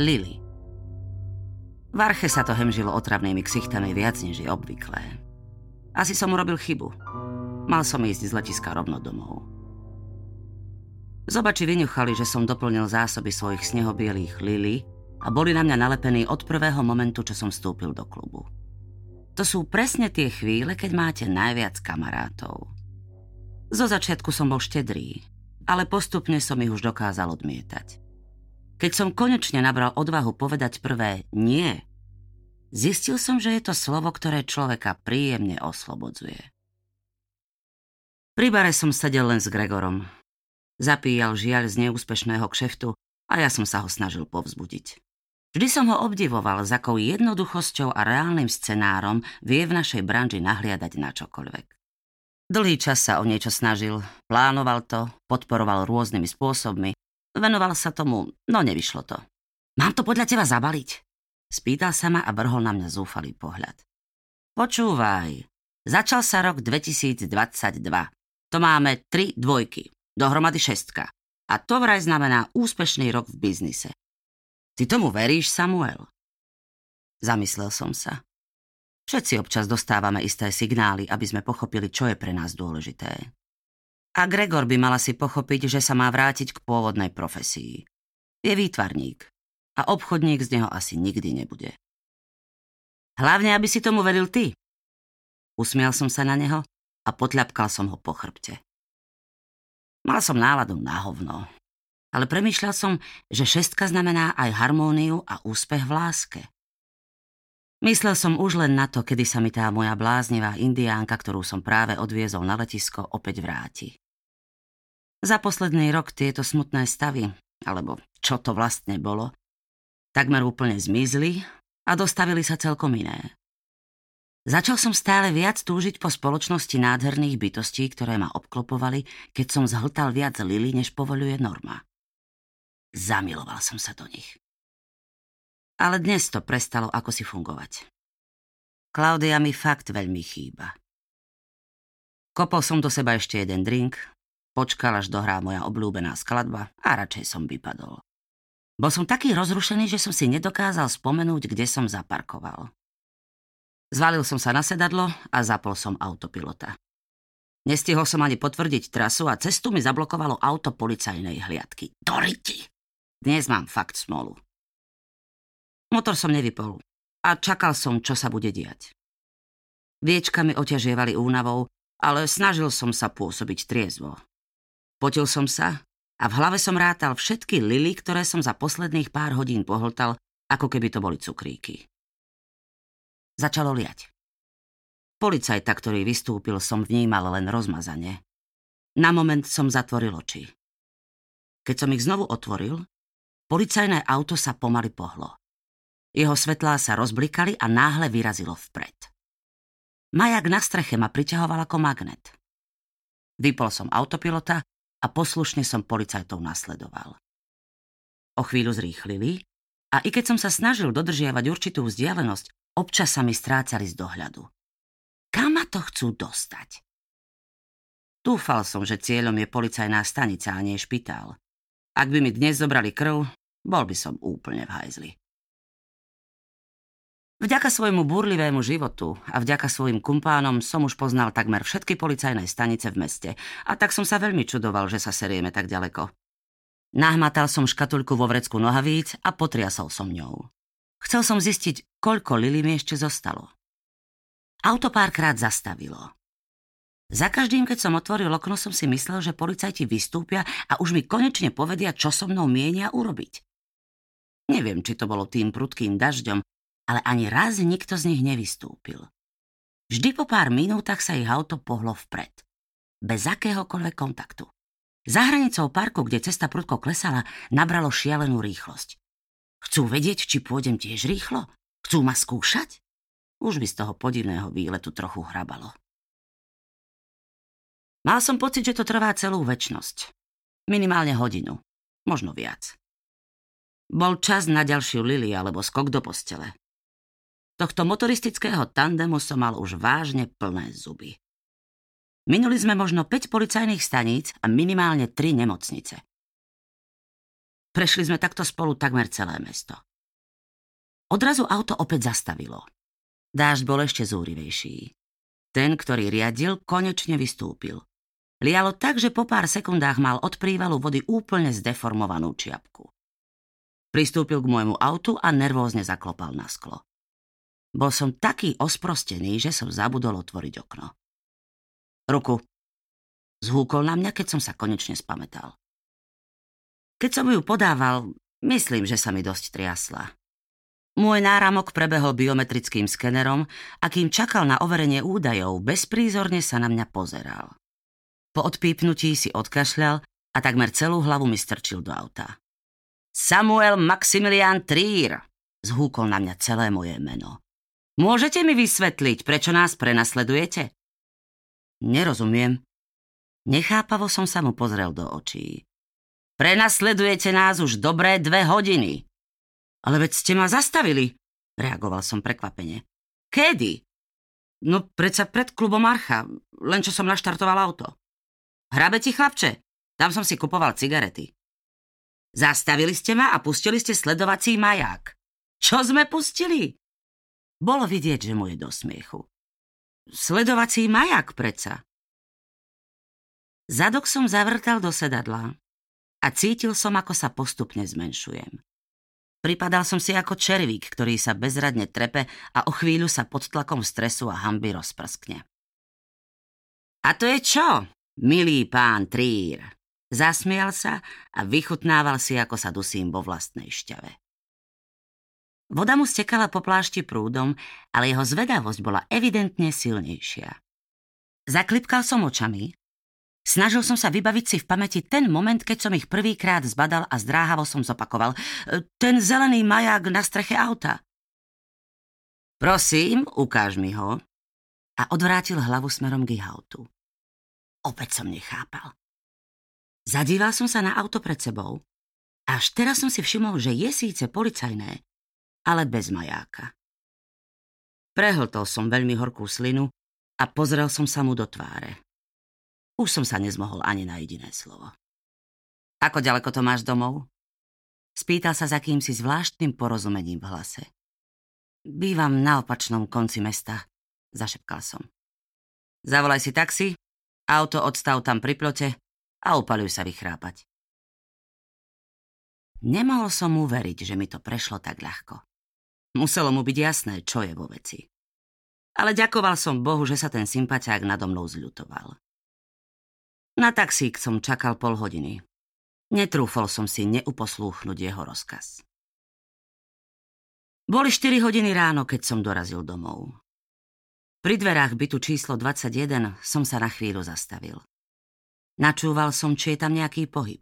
Lily. V Arche sa to hemžilo otravnými ksichtami viac, než je obvyklé. Asi som urobil chybu. Mal som ísť z letiska rovno domov. Zobači vyňuchali, že som doplnil zásoby svojich snehobielých lily a boli na mňa nalepení od prvého momentu, čo som vstúpil do klubu. To sú presne tie chvíle, keď máte najviac kamarátov. Zo začiatku som bol štedrý, ale postupne som ich už dokázal odmietať. Keď som konečne nabral odvahu povedať prvé nie, zistil som, že je to slovo, ktoré človeka príjemne oslobodzuje. Pri bare som sedel len s Gregorom. Zapíjal žiaľ z neúspešného kšeftu a ja som sa ho snažil povzbudiť. Vždy som ho obdivoval, s akou jednoduchosťou a reálnym scenárom vie v našej branži nahliadať na čokoľvek. Dlhý čas sa o niečo snažil, plánoval to, podporoval rôznymi spôsobmi Venoval sa tomu, no nevyšlo to. Mám to podľa teba zabaliť? Spýtal sa ma a vrhol na mňa zúfalý pohľad. Počúvaj, začal sa rok 2022. To máme tri dvojky, dohromady šestka. A to vraj znamená úspešný rok v biznise. Ty tomu veríš, Samuel? Zamyslel som sa. Všetci občas dostávame isté signály, aby sme pochopili, čo je pre nás dôležité. A Gregor by mala si pochopiť, že sa má vrátiť k pôvodnej profesii. Je výtvarník a obchodník z neho asi nikdy nebude. Hlavne, aby si tomu veril ty. Usmial som sa na neho a potľapkal som ho po chrbte. Mal som náladu na hovno, ale premýšľal som, že šestka znamená aj harmóniu a úspech v láske. Myslel som už len na to, kedy sa mi tá moja bláznivá indiánka, ktorú som práve odviezol na letisko, opäť vráti. Za posledný rok tieto smutné stavy, alebo čo to vlastne bolo, takmer úplne zmizli a dostavili sa celkom iné. Začal som stále viac túžiť po spoločnosti nádherných bytostí, ktoré ma obklopovali, keď som zhltal viac lily, než povoluje norma. Zamiloval som sa do nich. Ale dnes to prestalo ako si fungovať. Klaudia mi fakt veľmi chýba. Kopol som do seba ešte jeden drink, Počkal, až dohrá moja obľúbená skladba a radšej som vypadol. Bol som taký rozrušený, že som si nedokázal spomenúť, kde som zaparkoval. Zvalil som sa na sedadlo a zapol som autopilota. Nestihol som ani potvrdiť trasu a cestu mi zablokovalo auto policajnej hliadky. Doriti! Dnes mám fakt smolu. Motor som nevypol a čakal som, čo sa bude diať. Viečka mi oťažievali únavou, ale snažil som sa pôsobiť triezvo. Potil som sa a v hlave som rátal všetky lily, ktoré som za posledných pár hodín pohltal, ako keby to boli cukríky. Začalo liať. Policajta, ktorý vystúpil, som vnímal len rozmazane. Na moment som zatvoril oči. Keď som ich znovu otvoril, policajné auto sa pomaly pohlo. Jeho svetlá sa rozblikali a náhle vyrazilo vpred. Majak na streche ma priťahoval ako magnet. Vypol som autopilota a poslušne som policajtov nasledoval. O chvíľu zrýchlili a i keď som sa snažil dodržiavať určitú vzdialenosť, občas sa mi strácali z dohľadu. Kam ma to chcú dostať? Dúfal som, že cieľom je policajná stanica a nie špitál. Ak by mi dnes zobrali krv, bol by som úplne v hajzli. Vďaka svojmu búrlivému životu a vďaka svojim kumpánom som už poznal takmer všetky policajné stanice v meste a tak som sa veľmi čudoval, že sa serieme tak ďaleko. Nahmatal som škatulku vo vrecku nohavíc a potriasol som ňou. Chcel som zistiť, koľko Lily mi ešte zostalo. Auto párkrát zastavilo. Za každým, keď som otvoril okno, som si myslel, že policajti vystúpia a už mi konečne povedia, čo so mnou mienia urobiť. Neviem, či to bolo tým prudkým dažďom, ale ani raz nikto z nich nevystúpil. Vždy po pár minútach sa ich auto pohlo vpred. Bez akéhokoľvek kontaktu. Za hranicou parku, kde cesta prudko klesala, nabralo šialenú rýchlosť. Chcú vedieť, či pôjdem tiež rýchlo? Chcú ma skúšať? Už by z toho podivného výletu trochu hrabalo. Mal som pocit, že to trvá celú väčnosť. Minimálne hodinu. Možno viac. Bol čas na ďalšiu lili alebo skok do postele. Tohto motoristického tandemu som mal už vážne plné zuby. Minuli sme možno 5 policajných staníc a minimálne 3 nemocnice. Prešli sme takto spolu takmer celé mesto. Odrazu auto opäť zastavilo. Dážď bol ešte zúrivejší. Ten, ktorý riadil, konečne vystúpil. Lialo tak, že po pár sekundách mal od prívalu vody úplne zdeformovanú čiapku. Pristúpil k môjmu autu a nervózne zaklopal na sklo. Bol som taký osprostený, že som zabudol otvoriť okno. Ruku. Zhúkol na mňa, keď som sa konečne spametal. Keď som ju podával, myslím, že sa mi dosť triasla. Môj náramok prebehol biometrickým skenerom a kým čakal na overenie údajov, bezprízorne sa na mňa pozeral. Po odpípnutí si odkašľal a takmer celú hlavu mi strčil do auta. Samuel Maximilian Trier, zhúkol na mňa celé moje meno. Môžete mi vysvetliť, prečo nás prenasledujete? Nerozumiem. Nechápavo som sa mu pozrel do očí. Prenasledujete nás už dobré dve hodiny. Ale veď ste ma zastavili, reagoval som prekvapene. Kedy? No predsa pred klubom Archa, len čo som naštartoval auto. Hrabe ti, chlapče, tam som si kupoval cigarety. Zastavili ste ma a pustili ste sledovací maják. Čo sme pustili? Bolo vidieť, že mu je do smiechu. Sledovací maják preca. Zadok som zavrtal do sedadla a cítil som, ako sa postupne zmenšujem. Pripadal som si ako červík, ktorý sa bezradne trepe a o chvíľu sa pod tlakom stresu a hamby rozprskne. A to je čo, milý pán Trír? Zasmial sa a vychutnával si, ako sa dusím vo vlastnej šťave. Voda mu stekala po plášti prúdom, ale jeho zvedavosť bola evidentne silnejšia. Zaklipkal som očami Snažil som sa vybaviť si v pamäti ten moment, keď som ich prvýkrát zbadal a zdráhavo som zopakoval. E, ten zelený maják na streche auta. Prosím, ukáž mi ho. A odvrátil hlavu smerom k autu. Opäť som nechápal. Zadíval som sa na auto pred sebou. Až teraz som si všimol, že je síce policajné, ale bez majáka. Prehltol som veľmi horkú slinu a pozrel som sa mu do tváre. Už som sa nezmohol ani na jediné slovo. Ako ďaleko to máš domov? Spýtal sa za kýmsi zvláštnym porozumením v hlase. Bývam na opačnom konci mesta, zašepkal som. Zavolaj si taxi, auto odstav tam pri plote a upaluj sa vychrápať. Nemohol som mu veriť, že mi to prešlo tak ľahko. Muselo mu byť jasné, čo je vo veci. Ale ďakoval som Bohu, že sa ten sympatiák nado mnou zľutoval. Na taxík som čakal pol hodiny. Netrúfol som si neuposlúchnuť jeho rozkaz. Boli 4 hodiny ráno, keď som dorazil domov. Pri dverách bytu číslo 21 som sa na chvíľu zastavil. Načúval som, či je tam nejaký pohyb.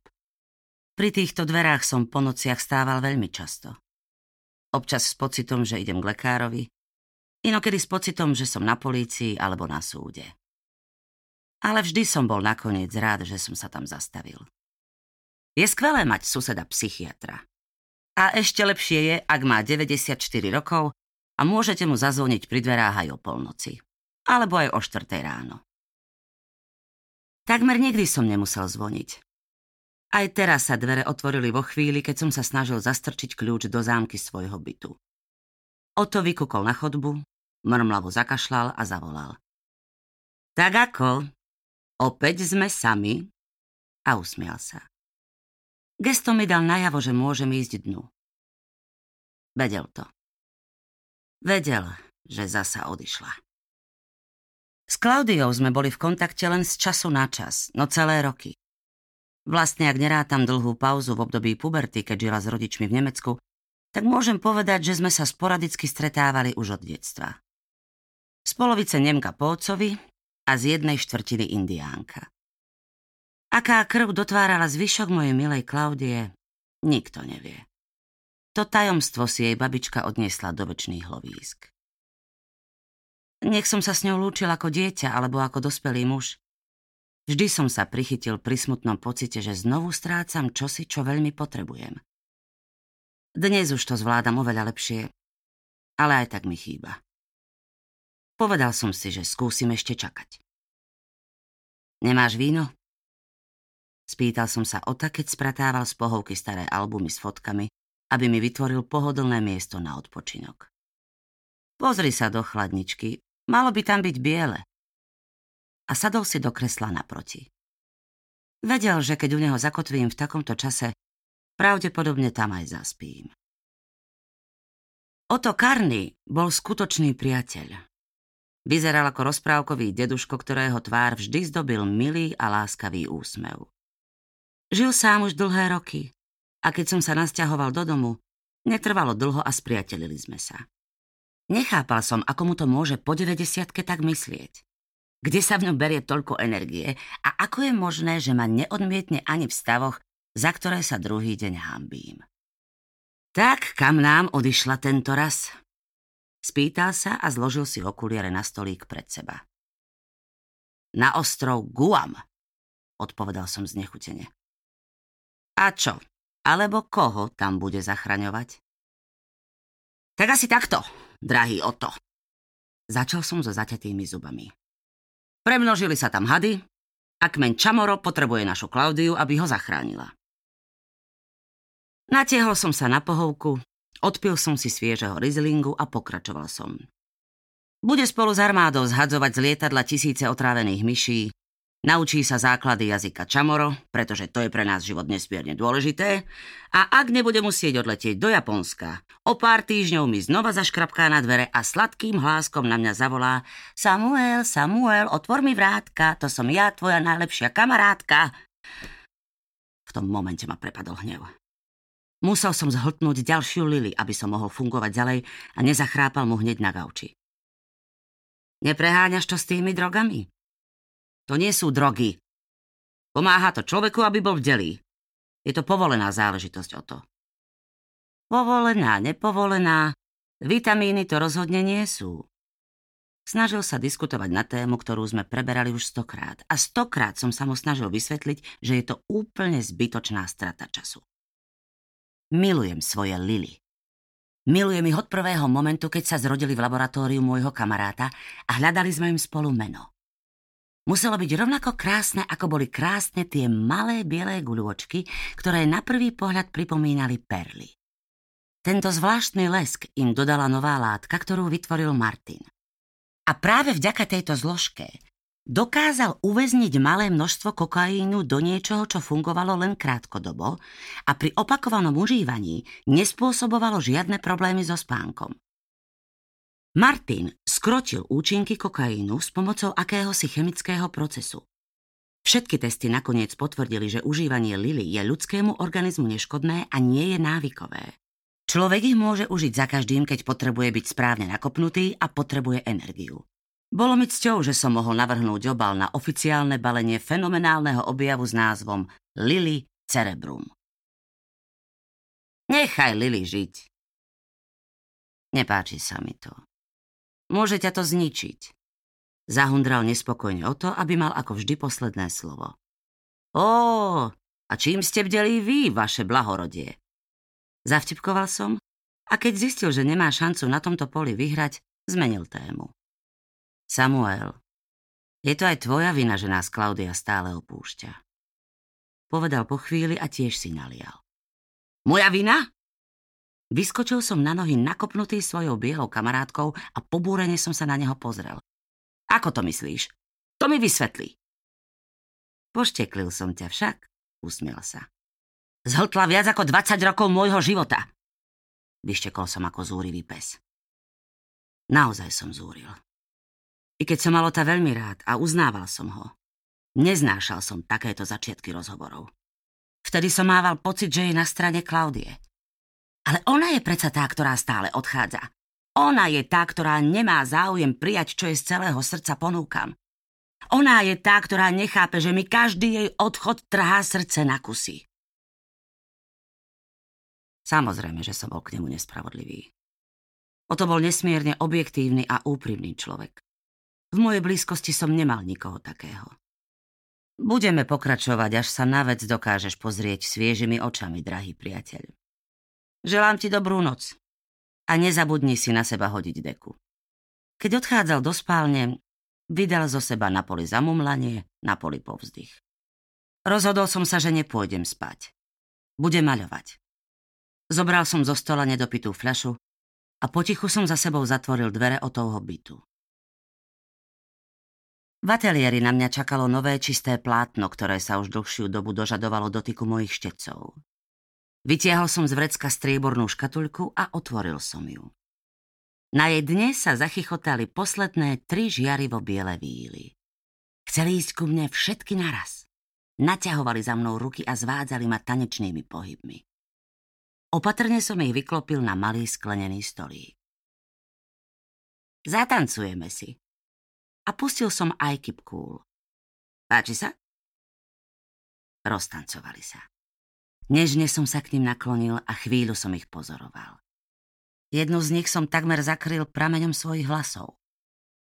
Pri týchto dverách som po nociach stával veľmi často. Občas s pocitom, že idem k lekárovi, inokedy s pocitom, že som na polícii alebo na súde ale vždy som bol nakoniec rád, že som sa tam zastavil. Je skvelé mať suseda psychiatra. A ešte lepšie je, ak má 94 rokov a môžete mu zazvoniť pri dverách aj o polnoci. Alebo aj o 4 ráno. Takmer nikdy som nemusel zvoniť. Aj teraz sa dvere otvorili vo chvíli, keď som sa snažil zastrčiť kľúč do zámky svojho bytu. Oto vykúkol na chodbu, mrmlavo zakašľal a zavolal. Tak ako? Opäť sme sami? A usmial sa. Gestom mi dal najavo, že môžem ísť dnu. Vedel to. Vedel, že zasa odišla. S Klaudiou sme boli v kontakte len z času na čas, no celé roky. Vlastne, ak nerátam dlhú pauzu v období puberty, keď žila s rodičmi v Nemecku, tak môžem povedať, že sme sa sporadicky stretávali už od detstva. Z polovice Nemka po otcovi a z jednej štvrtiny indiánka. Aká krv dotvárala zvyšok mojej milej Klaudie, nikto nevie. To tajomstvo si jej babička odniesla do väčšných hlovísk. Nech som sa s ňou lúčil ako dieťa alebo ako dospelý muž. Vždy som sa prichytil pri smutnom pocite, že znovu strácam čosi, čo veľmi potrebujem. Dnes už to zvládam oveľa lepšie, ale aj tak mi chýba. Povedal som si, že skúsim ešte čakať. Nemáš víno? Spýtal som sa Ota, keď spratával z pohovky staré albumy s fotkami, aby mi vytvoril pohodlné miesto na odpočinok. Pozri sa do chladničky, malo by tam byť biele. A sadol si do kresla naproti. Vedel, že keď u neho zakotvím v takomto čase, pravdepodobne tam aj zaspím. Oto Karny bol skutočný priateľ. Vyzeral ako rozprávkový deduško, ktorého tvár vždy zdobil milý a láskavý úsmev. Žil sám už dlhé roky a keď som sa nasťahoval do domu, netrvalo dlho a spriatelili sme sa. Nechápal som, ako mu to môže po 90 tak myslieť. Kde sa v ňom berie toľko energie a ako je možné, že ma neodmietne ani v stavoch, za ktoré sa druhý deň hambím. Tak, kam nám odišla tento raz? Spýtal sa a zložil si okuliare na stolík pred seba. Na ostrov Guam, odpovedal som znechutene. A čo? Alebo koho tam bude zachraňovať? Tak asi takto, drahý Oto. Začal som so zaťatými zubami. Premnožili sa tam hady a kmeň Čamoro potrebuje našu Klaudiu, aby ho zachránila. Natiehol som sa na pohovku, odpil som si sviežeho rizlingu a pokračoval som. Bude spolu s armádou zhadzovať z lietadla tisíce otrávených myší, Naučí sa základy jazyka Chamoro, pretože to je pre nás život nesmierne dôležité. A ak nebude musieť odletieť do Japonska, o pár týždňov mi znova zaškrapká na dvere a sladkým hláskom na mňa zavolá Samuel, Samuel, otvor mi vrátka, to som ja, tvoja najlepšia kamarátka. V tom momente ma prepadol hnev. Musel som zhltnúť ďalšiu Lily, aby som mohol fungovať ďalej a nezachrápal mu hneď na gauči. Nepreháňaš to s tými drogami? To nie sú drogy. Pomáha to človeku, aby bol v deli. Je to povolená záležitosť o to. Povolená, nepovolená, vitamíny to rozhodne nie sú. Snažil sa diskutovať na tému, ktorú sme preberali už stokrát. A stokrát som sa mu snažil vysvetliť, že je to úplne zbytočná strata času. Milujem svoje Lily. Milujem ich od prvého momentu, keď sa zrodili v laboratóriu môjho kamaráta a hľadali sme im spolu meno. Muselo byť rovnako krásne, ako boli krásne tie malé bielé guľôčky, ktoré na prvý pohľad pripomínali perly. Tento zvláštny lesk im dodala nová látka, ktorú vytvoril Martin. A práve vďaka tejto zložke dokázal uväzniť malé množstvo kokainu do niečoho, čo fungovalo len krátkodobo a pri opakovanom užívaní nespôsobovalo žiadne problémy so spánkom. Martin skrotil účinky kokainu s pomocou akéhosi chemického procesu. Všetky testy nakoniec potvrdili, že užívanie lily je ľudskému organizmu neškodné a nie je návykové. Človek ich môže užiť za každým, keď potrebuje byť správne nakopnutý a potrebuje energiu. Bolo mi cťou, že som mohol navrhnúť obal na oficiálne balenie fenomenálneho objavu s názvom Lily Cerebrum. Nechaj Lily žiť. Nepáči sa mi to. Môže ťa to zničiť. Zahundral nespokojne o to, aby mal ako vždy posledné slovo. Ó, a čím ste bdeli vy, vaše blahorodie? Zavtipkoval som a keď zistil, že nemá šancu na tomto poli vyhrať, zmenil tému. Samuel, je to aj tvoja vina, že nás Klaudia stále opúšťa. Povedal po chvíli a tiež si nalial. Moja vina? Vyskočil som na nohy nakopnutý svojou bielou kamarátkou a pobúrene som sa na neho pozrel. Ako to myslíš? To mi vysvetlí. Pošteklil som ťa však, usmiel sa. Zhltla viac ako 20 rokov môjho života. Vyštekol som ako zúrivý pes. Naozaj som zúril. I keď som mal ta veľmi rád a uznával som ho, neznášal som takéto začiatky rozhovorov. Vtedy som mával pocit, že je na strane Klaudie – ale ona je predsa tá, ktorá stále odchádza. Ona je tá, ktorá nemá záujem prijať, čo je z celého srdca ponúkam. Ona je tá, ktorá nechápe, že mi každý jej odchod trhá srdce na kusy. Samozrejme, že som bol k nemu nespravodlivý. O to bol nesmierne objektívny a úprimný človek. V mojej blízkosti som nemal nikoho takého. Budeme pokračovať, až sa na vec dokážeš pozrieť sviežimi očami, drahý priateľ. Želám ti dobrú noc. A nezabudni si na seba hodiť deku. Keď odchádzal do spálne, vydal zo seba na poli zamumlanie, na poli povzdych. Rozhodol som sa, že nepôjdem spať. Budem maľovať. Zobral som zo stola nedopitú fľašu a potichu som za sebou zatvoril dvere o toho bytu. V ateliéri na mňa čakalo nové čisté plátno, ktoré sa už dlhšiu dobu dožadovalo dotyku mojich štecov. Vytiahol som z vrecka striebornú škatuľku a otvoril som ju. Na jej dne sa zachychotali posledné tri žiarivo biele víly. Chceli ísť ku mne všetky naraz. Naťahovali za mnou ruky a zvádzali ma tanečnými pohybmi. Opatrne som ich vyklopil na malý sklenený stolík. Zatancujeme si. A pustil som aj Cool. Páči sa? Roztancovali sa. Nežne som sa k ním naklonil a chvíľu som ich pozoroval. Jednu z nich som takmer zakryl prameňom svojich hlasov.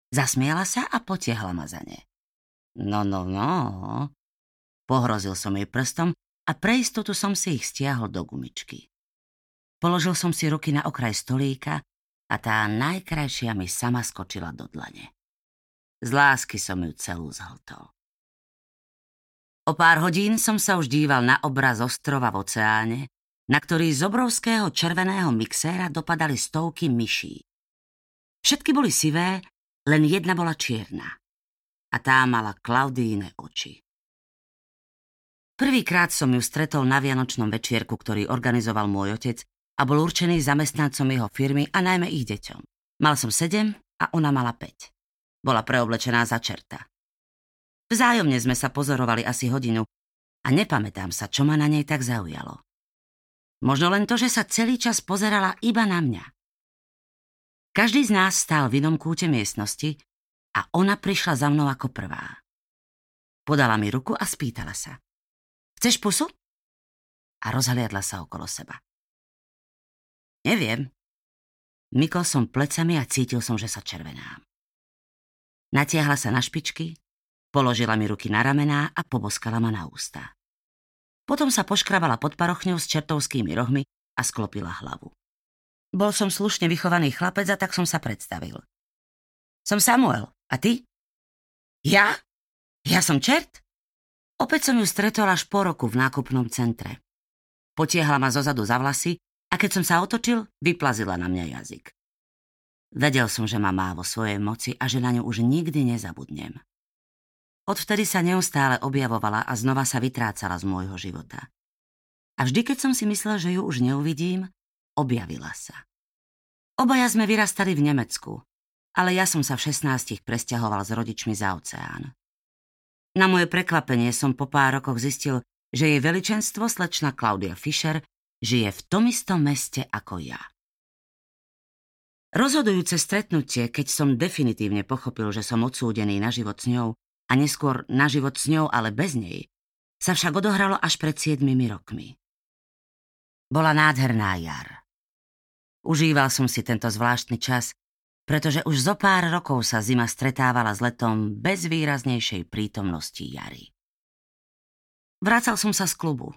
Zasmiela sa a potiahla ma za ne. No, no, no. Pohrozil som jej prstom a pre istotu som si ich stiahol do gumičky. Položil som si ruky na okraj stolíka a tá najkrajšia mi sama skočila do dlane. Z lásky som ju celú zhltol. O pár hodín som sa už díval na obraz ostrova v oceáne, na ktorý z obrovského červeného mixéra dopadali stovky myší. Všetky boli sivé, len jedna bola čierna. A tá mala Klaudíne oči. Prvýkrát som ju stretol na Vianočnom večierku, ktorý organizoval môj otec a bol určený zamestnancom jeho firmy a najmä ich deťom. Mal som sedem a ona mala päť. Bola preoblečená za čerta. Vzájomne sme sa pozorovali asi hodinu a nepamätám sa, čo ma na nej tak zaujalo. Možno len to, že sa celý čas pozerala iba na mňa. Každý z nás stál v inom kúte miestnosti a ona prišla za mnou ako prvá. Podala mi ruku a spýtala sa. Chceš pusu? A rozhliadla sa okolo seba. Neviem. Mykol som plecami a cítil som, že sa červenám. Natiahla sa na špičky, Položila mi ruky na ramená a poboskala ma na ústa. Potom sa poškrabala pod parochňou s čertovskými rohmi a sklopila hlavu. Bol som slušne vychovaný chlapec a tak som sa predstavil. Som Samuel. A ty? Ja? Ja som čert? Opäť som ju stretol až po roku v nákupnom centre. Potiehla ma zozadu za vlasy a keď som sa otočil, vyplazila na mňa jazyk. Vedel som, že ma má vo svojej moci a že na ňu už nikdy nezabudnem. Odvtedy sa neustále objavovala a znova sa vytrácala z môjho života. A vždy, keď som si myslel, že ju už neuvidím, objavila sa. Obaja sme vyrastali v Nemecku, ale ja som sa v 16 presťahoval s rodičmi za oceán. Na moje prekvapenie som po pár rokoch zistil, že jej veličenstvo slečna Claudia Fischer žije v tom istom meste ako ja. Rozhodujúce stretnutie, keď som definitívne pochopil, že som odsúdený na život s ňou, a neskôr na život s ňou, ale bez nej, sa však odohralo až pred siedmimi rokmi. Bola nádherná jar. Užíval som si tento zvláštny čas, pretože už zo pár rokov sa zima stretávala s letom bez výraznejšej prítomnosti jary. Vracal som sa z klubu.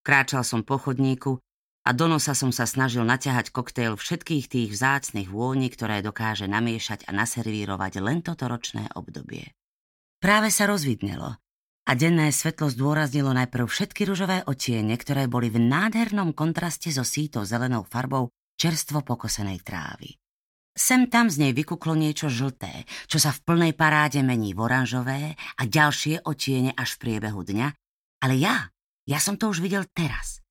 Kráčal som po chodníku a do nosa som sa snažil naťahať koktejl všetkých tých vzácnych vôni, ktoré dokáže namiešať a naservírovať len toto ročné obdobie. Práve sa rozvidnelo a denné svetlo zdôraznilo najprv všetky ružové otiene, ktoré boli v nádhernom kontraste so síto zelenou farbou čerstvo pokosenej trávy. Sem tam z nej vykuklo niečo žlté, čo sa v plnej paráde mení v oranžové a ďalšie otiene až v priebehu dňa, ale ja, ja som to už videl teraz.